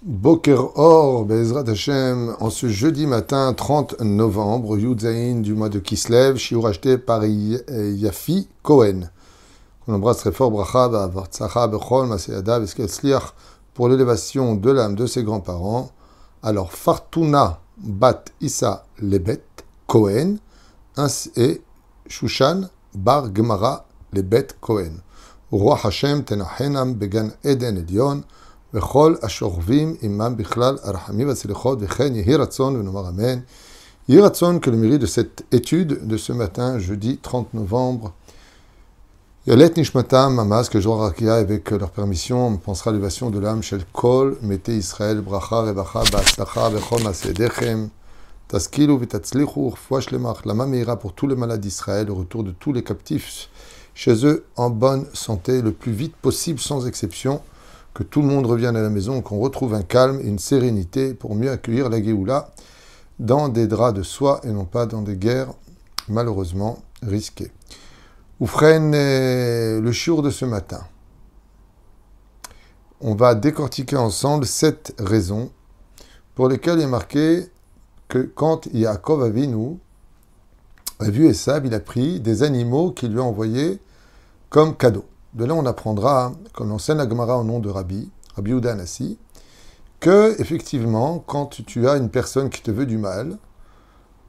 Boker Or, Bezrat Hashem, en ce jeudi matin 30 novembre, Yudzaïn du mois de Kislev, shiur acheté par Yafi Cohen. On embrasse très fort Bracha, Vatsacha, Bechol, Maseada, Sliach, pour l'élévation de l'âme de ses grands-parents. Alors, Fartuna Bat Issa Lebet Cohen, et Shushan Bar Gemara Lebet Cohen. Roi Hashem Tenachenam Began Eden Elion, וכל השוכבים עמם בכלל הרחמים והצליחות, וכן יהי רצון ונאמר אמן. יהי רצון que le mérite de cette étude de ce matin, jeudi 30 novembre, Yalet Nishmatam, Mamas, que je Rakia, avec leur permission, on pensera à l'élévation de l'âme Shel Kol, Mete Israël, Bracha, Rebacha, Ba'aslacha, Bechom, Asedechem, Taskilu, Vitatzlichu, Fouach Lemach, la Meira pour tous les malades d'Israël, le retour de tous les captifs chez eux en bonne santé, le plus vite possible, sans exception que tout le monde revienne à la maison, qu'on retrouve un calme et une sérénité pour mieux accueillir la Géoula dans des draps de soie et non pas dans des guerres malheureusement risquées. Oufren, le chiour de ce matin. On va décortiquer ensemble sept raisons pour lesquelles il est marqué que quand Yaakov Avinu a vu Esav, il a pris des animaux qu'il lui a envoyés comme cadeau. De là, on apprendra, comme l'enseigne la Gemara au nom de Rabbi, Rabbi Udanassi, que, effectivement, quand tu as une personne qui te veut du mal,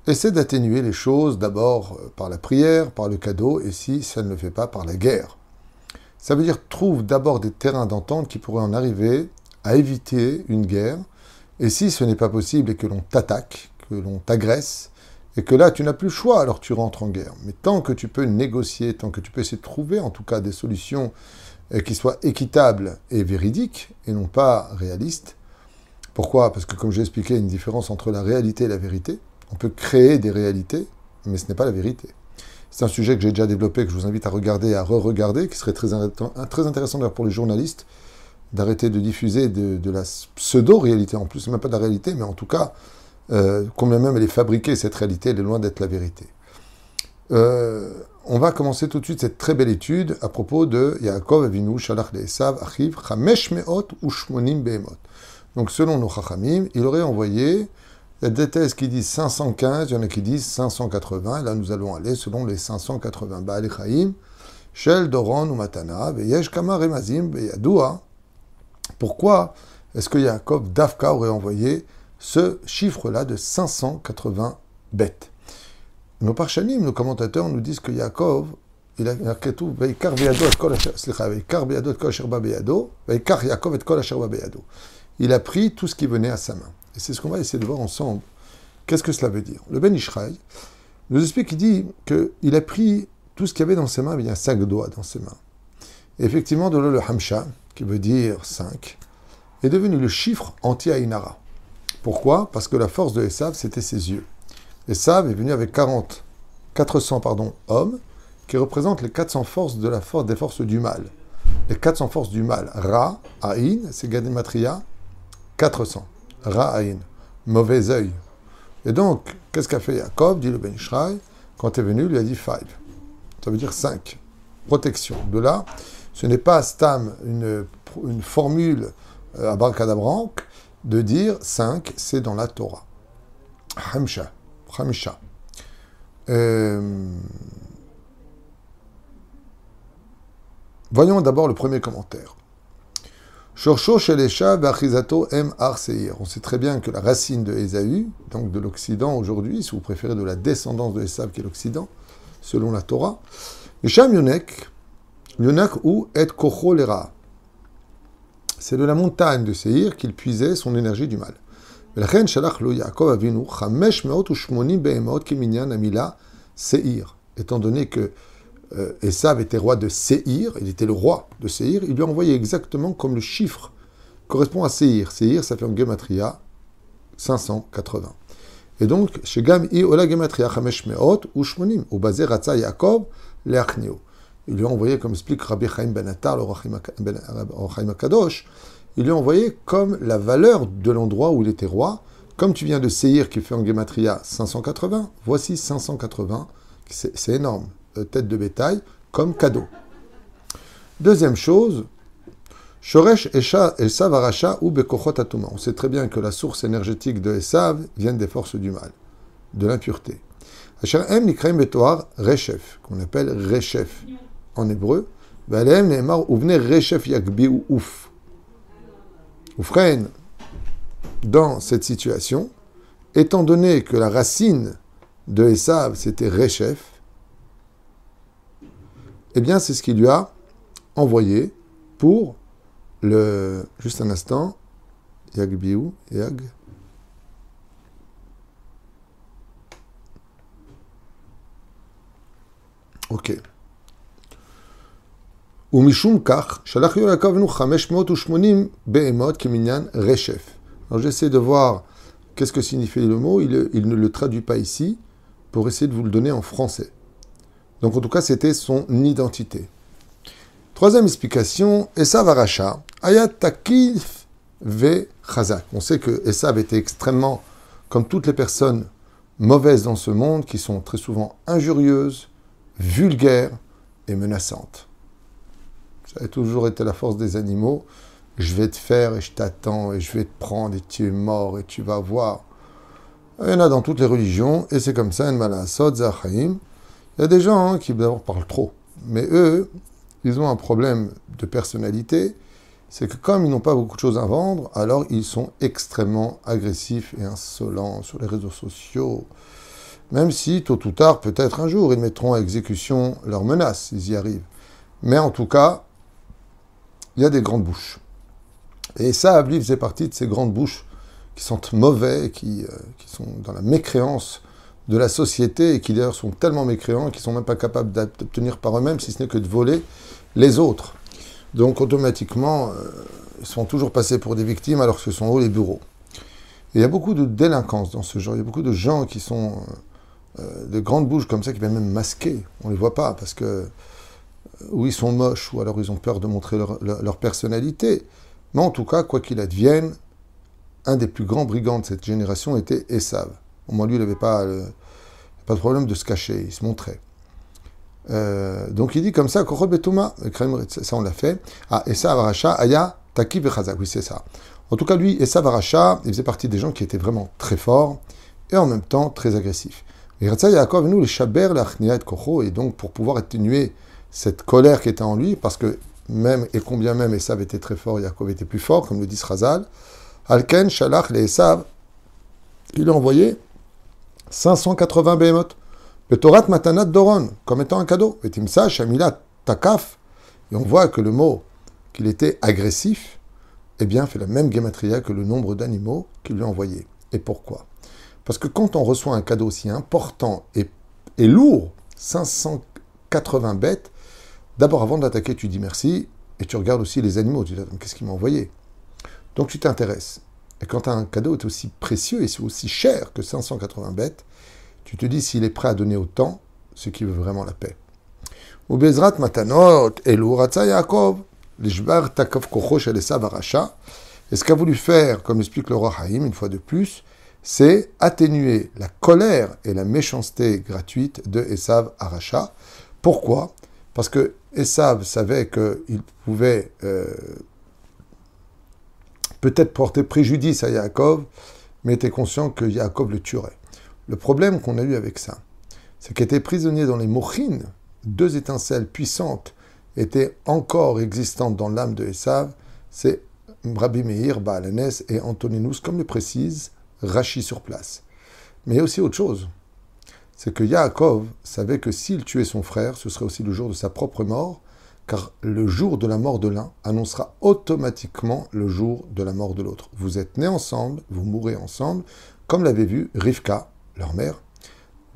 essaie d'atténuer les choses d'abord euh, par la prière, par le cadeau, et si ça ne le fait pas, par la guerre. Ça veut dire trouve d'abord des terrains d'entente qui pourraient en arriver à éviter une guerre, et si ce n'est pas possible et que l'on t'attaque, que l'on t'agresse, et que là, tu n'as plus le choix, alors tu rentres en guerre. Mais tant que tu peux négocier, tant que tu peux essayer de trouver en tout cas des solutions euh, qui soient équitables et véridiques, et non pas réalistes, pourquoi? Parce que comme j'ai expliqué, il y a une différence entre la réalité et la vérité. On peut créer des réalités, mais ce n'est pas la vérité. C'est un sujet que j'ai déjà développé, que je vous invite à regarder, à re-regarder, qui serait très, très intéressant pour les journalistes, d'arrêter de diffuser de, de la pseudo-réalité en plus, même pas de la réalité, mais en tout cas, euh, combien même elle est fabriquée, cette réalité, elle est loin d'être la vérité. Euh, on va commencer tout de suite cette très belle étude à propos de Yaakov Avinu Shalach Esav Achiv Chamesh Meot Ushmonim Behemot. Donc selon nos Chachamim, il aurait envoyé, il y a des thèses qui disent 515, il y en a qui disent 580, et là nous allons aller selon les 580. Baal Chaim, Shel Doron ou Matana, Veyesh Kama Remazim. Pourquoi est-ce que Yaakov Dafka aurait envoyé ce chiffre-là de 580 bêtes. Nos parchanim, nos commentateurs nous disent que Yaakov, il a pris tout ce qui venait à sa main. Et c'est ce qu'on va essayer de voir ensemble. Qu'est-ce que cela veut dire? Le Ben Ishraï nous explique, il dit qu'il a pris tout ce qu'il y avait dans ses mains, il y a cinq doigts dans ses mains. Et effectivement, de là, le Hamsha, qui veut dire 5, est devenu le chiffre anti-Ainara. Pourquoi? Parce que la force de Esav, c'était ses yeux. Esav est venu avec 40, 400 pardon, hommes qui représentent les 400 forces de la force des forces du mal. Les 400 forces du mal. Ra, Aïn, c'est Gadimatria, 400. Ra, Aïn, mauvais œil. Et donc, qu'est-ce qu'a fait Jacob, dit le Ben Ishraï, quand est venu, il lui a dit 5. Ça veut dire 5. Protection. De là, ce n'est pas Stam, une, une formule euh, à Barcadabranque, de dire 5, c'est dans la Torah. Hamsha. Hamsha. Euh, voyons d'abord le premier commentaire. M. On sait très bien que la racine de Esaü, donc de l'Occident aujourd'hui, si vous préférez de la descendance de Esav qui est l'Occident, selon la Torah, Yesham Yonek, Yonek ou Et Kocho Lera c'est de la montagne de Seir qu'il puisait son énergie du mal. Étant donné que euh, Esav était roi de Seir, il était le roi de Seir, il lui a envoyé exactement comme le chiffre correspond à Seir. Seir, ça fait en gematria 580. Et donc, chez Gam i ola gematria chamesh meot ushmonim, basé Ratza Yaakov leachnio il lui a envoyé, comme explique Rabbi Chaim Ben Attar, le Chaim Kadosh, il lui a envoyé comme la valeur de l'endroit où il était roi. Comme tu viens de Seir qui fait en Gematria 580, voici 580, c'est énorme, euh, tête de bétail, comme cadeau. Deuxième chose, Shoresh Esav Aracha ou Bekochot Atuma. On sait très bien que la source énergétique de Esav vient des forces du mal, de l'impureté. Asher Em Nikraim Betoar qu'on appelle Reshef en hébreu. Valem Neemar Uvne ou Ouf. Oufren, dans cette situation, étant donné que la racine de Esav c'était Reshef, eh bien c'est ce qu'il lui a envoyé pour le. Juste un instant. Yag Biou, Yag. Ok. Kach, j'essaie de voir qu'est-ce que signifie le mot, il, ne le traduit pas ici pour essayer de vous le donner en français. Donc en tout cas, c'était son identité. Troisième explication, Esav Aracha, Ayatakif ve On sait que Esav était extrêmement, comme toutes les personnes mauvaises dans ce monde, qui sont très souvent injurieuses, vulgaires et menaçantes. Ça a toujours été la force des animaux. Je vais te faire et je t'attends et je vais te prendre et tu es mort et tu vas voir. Il y en a dans toutes les religions et c'est comme ça, Il y a des gens hein, qui d'abord parlent trop. Mais eux, ils ont un problème de personnalité, c'est que comme ils n'ont pas beaucoup de choses à vendre, alors ils sont extrêmement agressifs et insolents sur les réseaux sociaux. Même si, tôt ou tard, peut-être un jour, ils mettront à exécution leurs menaces, ils y arrivent. Mais en tout cas, il y a des grandes bouches. Et ça, lui, faisait partie de ces grandes bouches qui sentent mauvais, qui, euh, qui sont dans la mécréance de la société et qui d'ailleurs sont tellement mécréants qu'ils sont même pas capables d'obtenir par eux-mêmes, si ce n'est que de voler les autres. Donc automatiquement, euh, ils sont toujours passés pour des victimes alors que ce sont eux les bureaux. il y a beaucoup de délinquance dans ce genre. Il y a beaucoup de gens qui sont euh, euh, de grandes bouches comme ça, qui viennent même masquer. On ne les voit pas parce que ou ils sont moches, ou alors ils ont peur de montrer leur, personnalité. Mais en tout cas, quoi qu'il advienne, un des plus grands brigands de cette génération était Esav. Au moins, lui, il n'avait pas, pas de problème de se cacher, il se montrait. Euh, donc il dit comme ça, ça on l'a fait. Ah, Essa Avaracha, Aya, Taki Oui, c'est ça. En tout cas, lui, Essa Avaracha, il faisait partie des gens qui étaient vraiment très forts et en même temps très agressifs. Et Yaakov, nous, le Shaber, et Kocho, et donc pour pouvoir atténuer cette colère qui était en lui, parce que même, et combien même Esav était très fort, Yaakov était plus fort, comme le dit Razal, Alken, Shalach, les Esav, il a envoyé 580 behemoth. Le Torah Matanat Doron, comme étant un cadeau. Et Timsa, Takaf. Et on voit que le mot qu'il était agressif, eh bien, fait la même gematria que le nombre d'animaux qu'il lui a envoyés. Et pourquoi? Parce que quand on reçoit un cadeau aussi important et, et lourd, 580 bêtes, d'abord avant d'attaquer, tu dis merci, et tu regardes aussi les animaux. Tu dis, qu'est-ce qu'il m'a envoyé? Donc tu t'intéresses. Et quand un cadeau est aussi précieux et aussi cher que 580 bêtes, tu te dis s'il est prêt à donner autant, ce qui veut vraiment la paix. Ubezrat matanot Yaakov, et ce qu'a voulu faire, comme explique le roi Haïm une fois de plus, c'est atténuer la colère et la méchanceté gratuite de Esav Aracha. Pourquoi? Parce que Esav savait qu'il pouvait euh, peut-être porter préjudice à Yaakov, mais était conscient que Yaakov le tuerait. Le problème qu'on a eu avec ça, c'est qu'était prisonnier dans les mochines, deux étincelles puissantes étaient encore existantes dans l'âme de Esav, c'est Rabbi Meir, Baalanes et Antoninus, comme le précise Rachi sur place. Mais il y a aussi autre chose. C'est que Yaakov savait que s'il tuait son frère, ce serait aussi le jour de sa propre mort, car le jour de la mort de l'un annoncera automatiquement le jour de la mort de l'autre. Vous êtes nés ensemble, vous mourrez ensemble, comme l'avait vu Rivka, leur mère,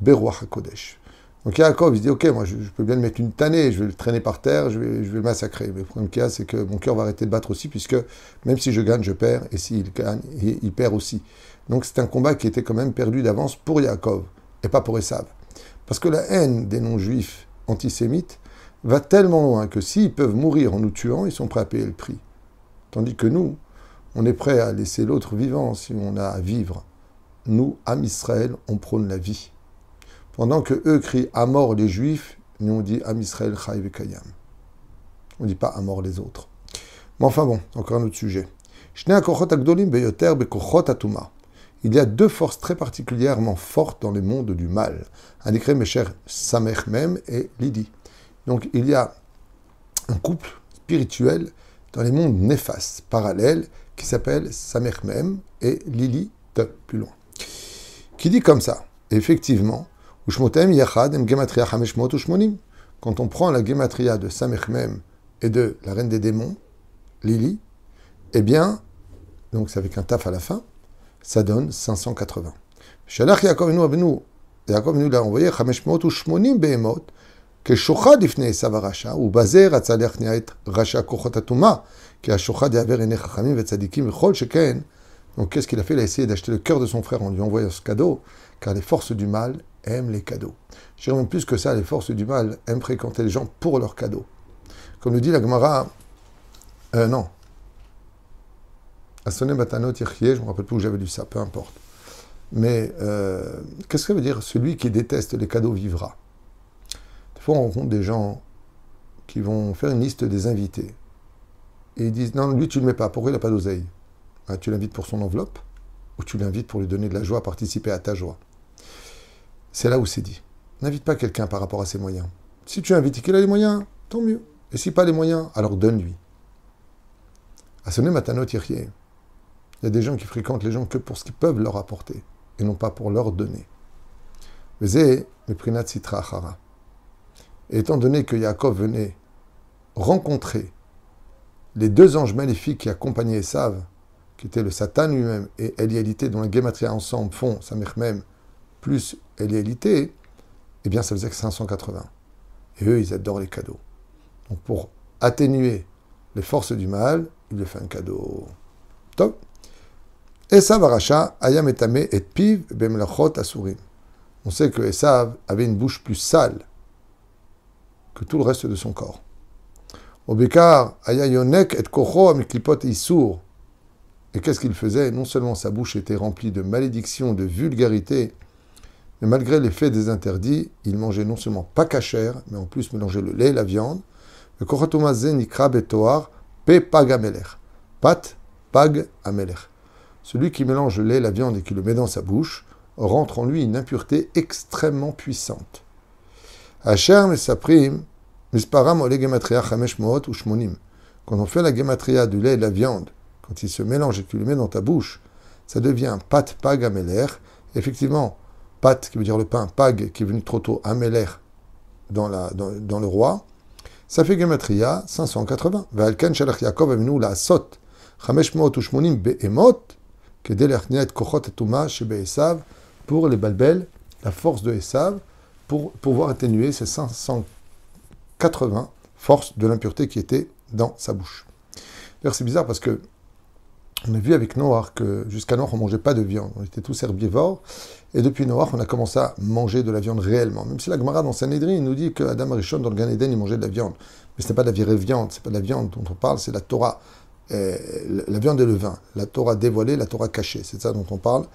Beruach HaKodesh. Donc Yaakov, il se dit, ok, moi je, peux bien le mettre une tannée, je vais le traîner par terre, je vais, je vais le massacrer. Mais le problème qu'il y a, c'est que mon cœur va arrêter de battre aussi, puisque même si je gagne, je perds, et s'il gagne, il, perd aussi. Donc c'est un combat qui était quand même perdu d'avance pour Yaakov, et pas pour Esav. Parce que la haine des non-juifs antisémites va tellement loin que s'ils peuvent mourir en nous tuant, ils sont prêts à payer le prix. Tandis que nous, on est prêt à laisser l'autre vivant si on a à vivre. Nous, Am Israël, on prône la vie. Pendant que eux crient à mort les juifs, nous on dit Am Israël Chai Kayam. On ne dit pas à mort les autres. Mais enfin bon, encore un autre sujet. Il y a deux forces très particulièrement fortes dans le monde du mal. Indiqué mes chers Samech Mem et Lydie. Donc il y a un couple spirituel dans les mondes néfastes, parallèles, qui s'appelle Samech Mem et Lili plus loin. Qui dit comme ça, effectivement, quand on prend la gematria de Samech Mem et de la reine des démons, Lili, eh bien, donc c'est avec un taf à la fin, ça donne 580. Shalach Yaakov Avinu, Yaakov nous l'a envoyé, 580 behemot, כשוחד לפני עשיו הרשע, ובזה רצה להכניע את רשע כוחות הטומאה, כי השוחד יעבר עיני חכמים וצדיקים, וכל שכן, donc qu'est-ce qu'il a fait Il a essayé d'acheter le cœur de son frère en lui envoyant ce cadeau, car les forces du mal aiment les cadeaux. Je dirais même plus que ça, les forces du mal aiment fréquenter les gens pour leurs cadeaux. Comme nous dit la Gemara, euh, non, Asone Batanot je me rappelle plus où j'avais lu ça, peu importe. Mais euh, qu'est-ce que veut dire Celui qui déteste les cadeaux vivra? Des fois, on rencontre des gens qui vont faire une liste des invités. Et ils disent Non, lui, tu ne le mets pas. Pourquoi il n'a pas d'oseille? Ah, Tu l'invites pour son enveloppe? Ou tu l'invites pour lui donner de la joie, participer à ta joie? C'est là où c'est dit. N'invite pas quelqu'un par rapport à ses moyens. Si tu invites et qu'il a les moyens, tant mieux. Et si pas les moyens, alors donne-lui. Asone Matanot. Il y a des gens qui fréquentent les gens que pour ce qu'ils peuvent leur apporter et non pas pour leur donner. Et étant donné que Yaakov venait rencontrer les deux anges maléfiques qui accompagnaient Esav, qui étaient le Satan lui-même et Elialité, dont les Gematria ensemble font même plus Elialité, eh bien ça faisait que 580. Et eux, ils adorent les cadeaux. Donc pour atténuer les forces du mal, il lui fait un cadeau. Top. Esav Aracha, Ayam etame et piv bemlachot asurim. On sait que Esav avait une bouche plus sale que tout le reste de son corps. Obekar, Ayayonek et kocho amiklipot isur. Et qu'est-ce qu'il faisait? Non seulement sa bouche était remplie de malédictions, de vulgarité, mais malgré l'effet des interdits, il mangeait non seulement pas cachère, mais en plus mélangeait le lait et la viande. Le kochatomazen nikra betoar pe pag amelech. Pat pag amelech. Celui qui mélange le lait, la viande et qui le met dans sa bouche rentre en lui une impureté extrêmement puissante. Quand on fait la gematria du lait et de la viande, quand il se mélange et que tu le mets dans ta bouche, ça devient pat pag ameler. Effectivement, pat qui veut dire le pain, pag qui est venu trop tôt, ameler dans, la, dans, le roi, ça fait gematria 580. Valkan shalach Yaakov la sot, chamesh mot be'emot, pour les balbel, la force de Esav, pour pouvoir atténuer ces 580 forces de l'impureté qui étaient dans sa bouche. D'ailleurs, c'est bizarre parce que on a vu avec Noir que jusqu'à Noir, on ne mangeait pas de viande. On était tous herbivores. Et depuis Noir, on a commencé à manger de la viande réellement. Même si la Gemara dans Sanhedrin nous dit qu'Adam Arishon, dans le Gan Eden, il mangeait de la viande. Mais ce n'est pas de la vraie viande, c'est pas de la viande dont on parle, c'est la Torah. Euh, la viande et le vin, la Torah dévoilée, la Torah cachée. C'est ça dont on parle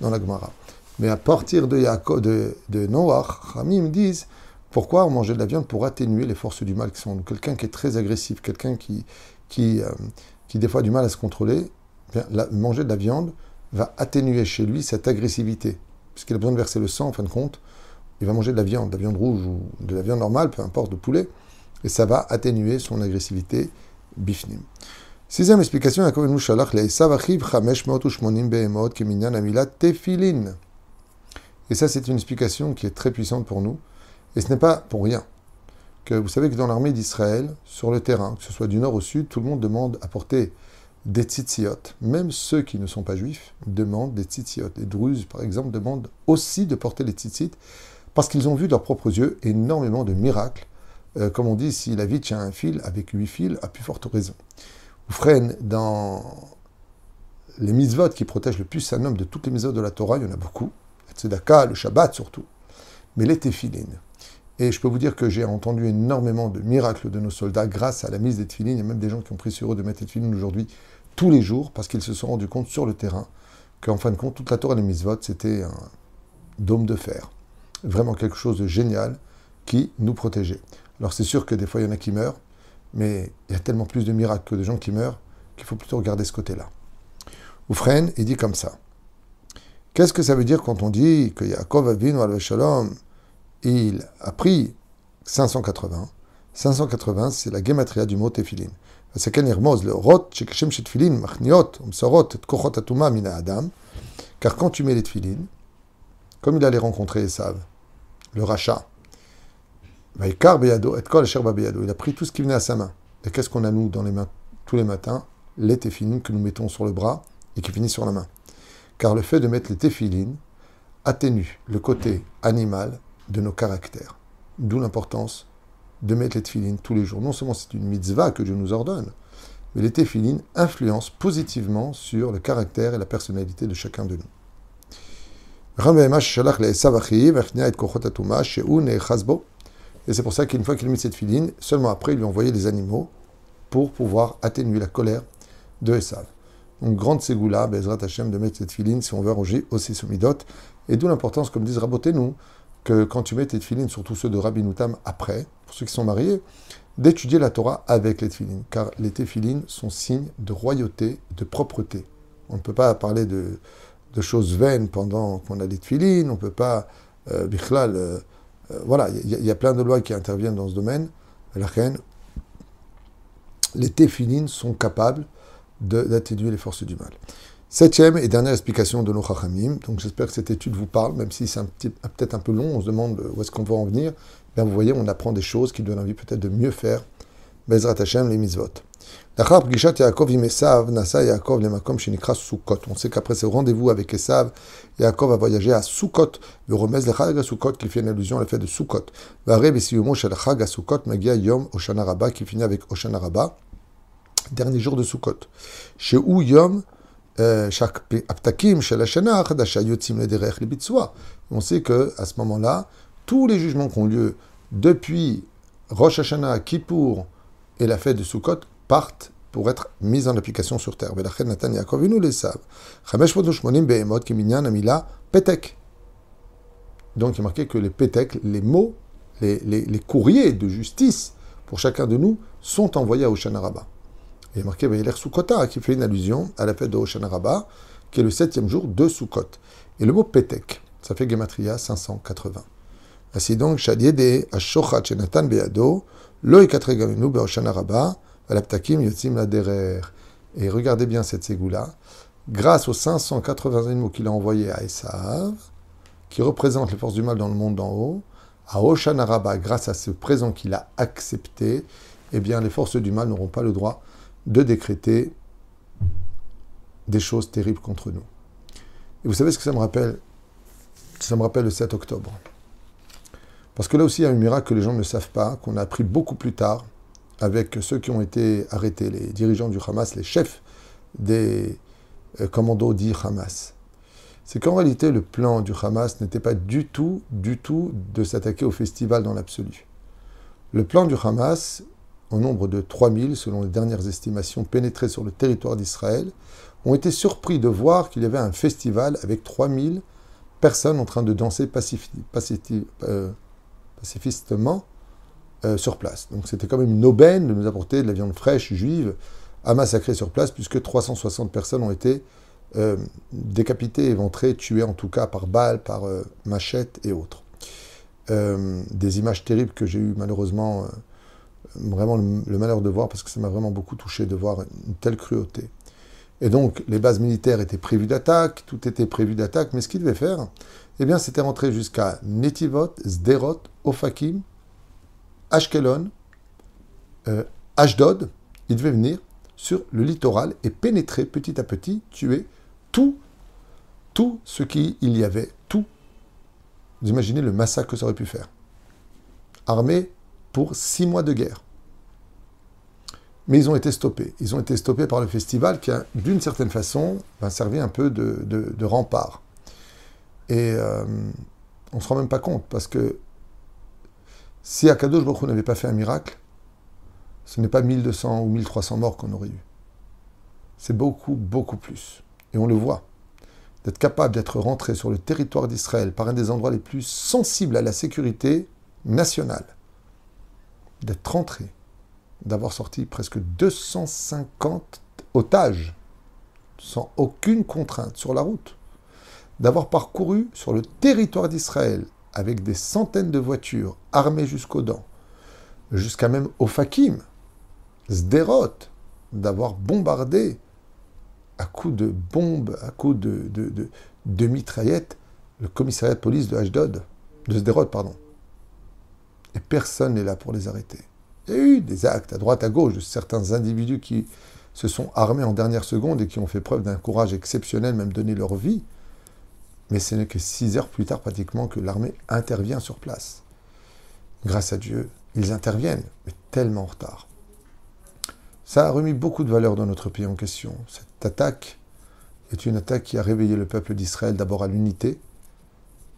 dans la Gemara. Mais à partir de, Yaakov, de, de Noach, Ramim disent pourquoi on mangeait de la viande pour atténuer les forces du mal qui sont quelqu'un qui est très agressif, quelqu'un qui, qui, euh, qui des fois a du mal à se contrôler. Bien, manger de la viande va atténuer chez lui cette agressivité, puisqu'il a besoin de verser le sang en fin de compte. Il va manger de la viande, de la viande rouge ou de la viande normale, peu importe, de poulet, et ça va atténuer son agressivité bifnim. Sixième explication, Et ça, c'est une explication qui est très puissante pour nous. Et ce n'est pas pour rien. Que vous savez que dans l'armée d'Israël, sur le terrain, que ce soit du nord au sud, tout le monde demande à porter des tzitziot. Même ceux qui ne sont pas juifs demandent des tzitziot. Les druzes, par exemple, demandent aussi de porter les tzitzit parce qu'ils ont vu de leurs propres yeux énormément de miracles. Euh, comme on dit, si la vie tient un fil, avec huit fils, à plus forte raison freine dans les mitzvot qui protègent le plus un homme de toutes les mitzvot de la Torah, il y en a beaucoup, le tzedaka, le Shabbat surtout, mais les téphilines. Et je peux vous dire que j'ai entendu énormément de miracles de nos soldats grâce à la mise des téphilines. Il y a même des gens qui ont pris sur eux de mettre les téphilines aujourd'hui tous les jours parce qu'ils se sont rendus compte sur le terrain qu'en fin de compte, toute la Torah des mitzvot, c'était un dôme de fer. Vraiment quelque chose de génial qui nous protégeait. Alors c'est sûr que des fois, il y en a qui meurent, Mais il y a tellement plus de miracles que de gens qui meurent qu'il faut plutôt regarder ce côté-là. Oufren, il dit comme ça. Qu'est-ce que ça veut dire quand on dit que Yaakov Avinu al Shalom, il a pris 580 580, c'est la gematria du mot tefilin. C'est le rot machniot, adam. Car quand tu mets les tefilin, comme il allait rencontrer Esav, le rachat, il a pris tout ce qui venait à sa main. Et qu'est-ce qu'on a nous dans les mains tous les matins? Les téphilines que nous mettons sur le bras et qui finissent sur la main. Car le fait de mettre les téphilines atténue le côté animal de nos caractères. D'où l'importance de mettre les téphilines tous les jours. Non seulement c'est une mitzvah que Dieu nous ordonne, mais les téphilines influencent positivement sur le caractère et la personnalité de chacun de nous. Et c'est pour ça qu'une fois qu'il a mis cette filine, seulement après, il lui a envoyé des animaux pour pouvoir atténuer la colère de Esav. Donc, grande ségoula, Bezrat Hashem, de mettre cette filine si on veut arranger aussi midot. Et d'où l'importance, comme disent Rabotez-nous, que quand tu mets tes filines, surtout ceux de Rabbi Noutam après, pour ceux qui sont mariés, d'étudier la Torah avec les tefilines, car les tefilines sont signes de royauté, de propreté. On ne peut pas parler de, choses vaines pendant qu'on a des tefilines, on ne peut pas, euh, bichlal, euh, euh, voilà, il y, a plein de lois qui interviennent dans ce domaine. La les téphilines sont capables d'atténuer les forces du mal. Septième et dernière explication de nos. Donc j'espère que cette étude vous parle, même si c'est peut-être un peu long, on se demande où est-ce qu'on va en venir. Bien, vous voyez, on apprend des choses qui donnent envie peut-être de mieux faire. Bezrat Hashem, les mitzvot. On sait qu'après ce rendez-vous avec Esav, Yaakov a voyagé à Sukkot, le remez le Chag Sukkot, qui fait une allusion à la fête de Sukkot. Chag Sukkot, Magia Yom Oshana Rabba, qui finit avec Oshana Rabba, dernier jour de Sukkot. Chez où Yom, euh, Aptakim, Shel Chadasha Yotzim Lederech Libitzwa. On sait que à ce moment-là, tous les jugements qui ont lieu depuis Rosh Hashanah, Kippour et la fête de Sukkot partent pour être mises en application sur terre. Donc il est marqué que les petek, les mots, les, les, courriers de justice pour chacun de nous sont envoyés à Oshanaraba. Il est marqué Sukkota qui fait une allusion à la fête de Oshanaraba, qui est le septième jour de Sukkot. Et le mot petek, ça fait Gematria 580. Ainsi donc, Shadiede Ashochat Shenatan Beado, Lo Ikatregaminu Beoshanaraba, et regardez bien cette ségoula. Grâce aux 580 animaux qu'il a envoyés à Esav, qui représentent les forces du mal dans le monde d'en haut, à Oshanaraba, grâce à ce présent qu'il a accepté, eh bien, les forces du mal n'auront pas le droit de décréter des choses terribles contre nous. Et vous savez ce que ça me rappelle? Ça me rappelle le 7 octobre. Parce que là aussi, il y a un miracle que les gens ne savent pas, qu'on a appris beaucoup plus tard, avec ceux qui ont été arrêtés, les dirigeants du Hamas, les chefs des euh, commandos dits Hamas. C'est qu'en réalité, le plan du Hamas n'était pas du tout, du tout de s'attaquer au festival dans l'absolu. Le plan du Hamas, au nombre de 3000, selon les dernières estimations, pénétrés sur le territoire d'Israël, ont été surpris de voir qu'il y avait un festival avec 3000 personnes en train de danser euh, pacifistement euh, sur place. Donc c'était quand même une aubaine de nous apporter de la viande fraîche juive à massacrer sur place, puisque 360 personnes ont été euh, décapitées, éventrées, tuées en tout cas par balles, par euh, machettes et autres. des images terribles que j'ai eu malheureusement vraiment le, malheur de voir, parce que ça m'a vraiment beaucoup touché de voir une telle cruauté. Et donc, les bases militaires étaient prévues d'attaque, tout était prévu d'attaque, mais ce qu'ils devaient faire, eh bien, c'était rentrer jusqu'à Netivot, Sderot, Ofakim, Ashkelon, euh, Ashdod, il devait venir sur le littoral et pénétrer petit à petit, tuer tout, tout ce qu'il y avait, tout. Vous imaginez le massacre que ça aurait pu faire. Armé pour six mois de guerre. Mais ils ont été stoppés. Ils ont été stoppés par le festival qui a, d'une certaine façon, ben, servi un peu de, rempart. Et euh, on ne se rend même pas compte, parce que si Akadosh Baruch n'avait pas fait un miracle, ce n'est pas 1200 ou 1300 morts qu'on aurait eu. C'est beaucoup, beaucoup plus. Et on le voit. D'être capable d'être rentré sur le territoire d'Israël par un des endroits les plus sensibles à la sécurité nationale. D'être rentré d'avoir sorti presque 250 otages sans aucune contrainte sur la route, d'avoir parcouru sur le territoire d'Israël avec des centaines de voitures armées jusqu'aux dents, jusqu'à même Ofakim, Sderot, d'avoir bombardé à coups de bombes, à coups de, mitraillettes, le commissariat de police de Ashdod, de Sderot, pardon. Et personne n'est là pour les arrêter. Il y a eu des actes à droite, à gauche de certains individus qui se sont armés en dernière seconde et qui ont fait preuve d'un courage exceptionnel, même donné leur vie. Mais ce n'est que six heures plus tard pratiquement que l'armée intervient sur place. Grâce à Dieu, ils interviennent, mais tellement en retard. Ça a remis beaucoup de valeur dans notre pays en question. Cette attaque est une attaque qui a réveillé le peuple d'Israël d'abord à l'unité,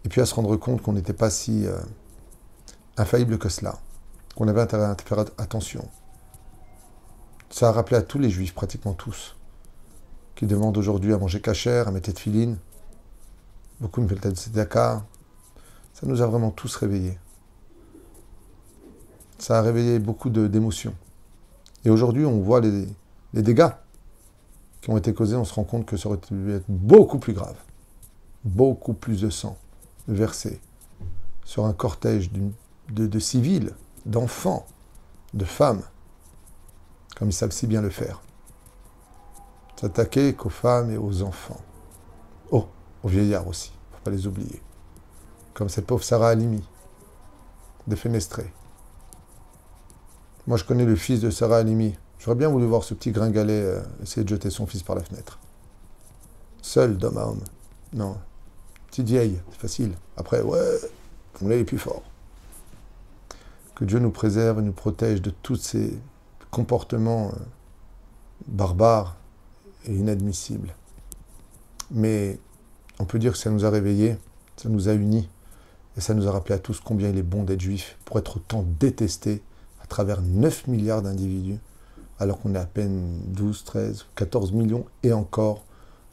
et puis à se rendre compte qu'on n'était pas si euh, infaillible que cela, qu'on avait intérêt à faire attention. Ça a rappelé à tous les juifs, pratiquement tous, qui demandent aujourd'hui à manger cachère, à mettre de filine, beaucoup de Dakar. Ça nous a vraiment tous réveillés. Ça a réveillé beaucoup d'émotions. Et aujourd'hui, on voit les, dégâts qui ont été causés, on se rend compte que ça aurait pu être beaucoup plus grave. Beaucoup plus de sang versé sur un cortège de civils, d'enfants, de femmes, comme ils savent si bien le faire. S'attaquer qu'aux femmes et aux enfants. Aux vieillards aussi, il ne faut pas les oublier. Comme cette pauvre Sarah Halimi, défenestrée. Moi, je connais le fils de Sarah Halimi. J'aurais bien voulu voir ce petit gringalet euh, essayer de jeter son fils par la fenêtre. Seul d'homme à homme. Non. Petite vieille, c'est facile. Après, ouais, on est plus fort. Que Dieu nous préserve et nous protège de tous ces comportements euh, barbares et inadmissibles. Mais on peut dire que ça nous a réveillés, ça nous a unis, et ça nous a rappelé à tous combien il est bon d'être juif pour être autant détesté à travers 9 milliards d'individus, alors qu'on est à peine 12, 13, 14 millions, et encore,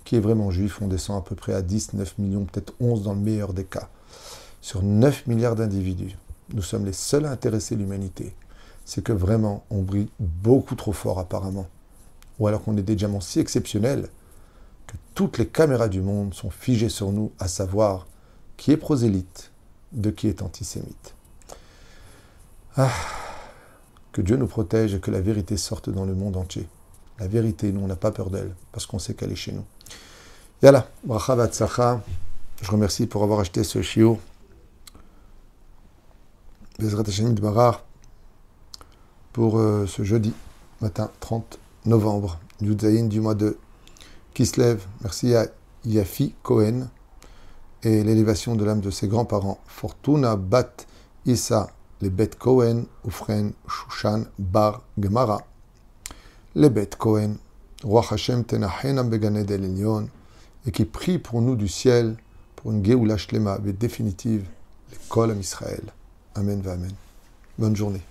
qui est vraiment juif, on descend à peu près à 10, 9 millions, peut-être 11 dans le meilleur des cas. Sur 9 milliards d'individus, nous sommes les seuls à intéresser l'humanité c'est que vraiment, on brille beaucoup trop fort apparemment. Ou alors qu'on est des diamants si exceptionnels que toutes les caméras du monde sont figées sur nous, à savoir qui est prosélyte, de qui est antisémite. Ah, que Dieu nous protège et que la vérité sorte dans le monde entier. La vérité, nous, on n'a pas peur d'elle, parce qu'on sait qu'elle est chez nous. Yalla, bracha vatsacha. Je remercie pour avoir acheté ce chiot. Bezrat Hashem pour euh, ce jeudi matin 30 novembre, Yudzaïn du mois de Kislev. Merci à Yafi Cohen et l'élévation de l'âme de ses grands-parents. Fortuna Bat Issa, les Bet Cohen, Ufren Shushan Bar Gemara. Les Bet Cohen, Roi Hashem Tenachena Beganed El et qui prie pour nous du ciel pour une Geoula Shlema définitive, l'école à Israël. Amen, Amen. Bonne journée.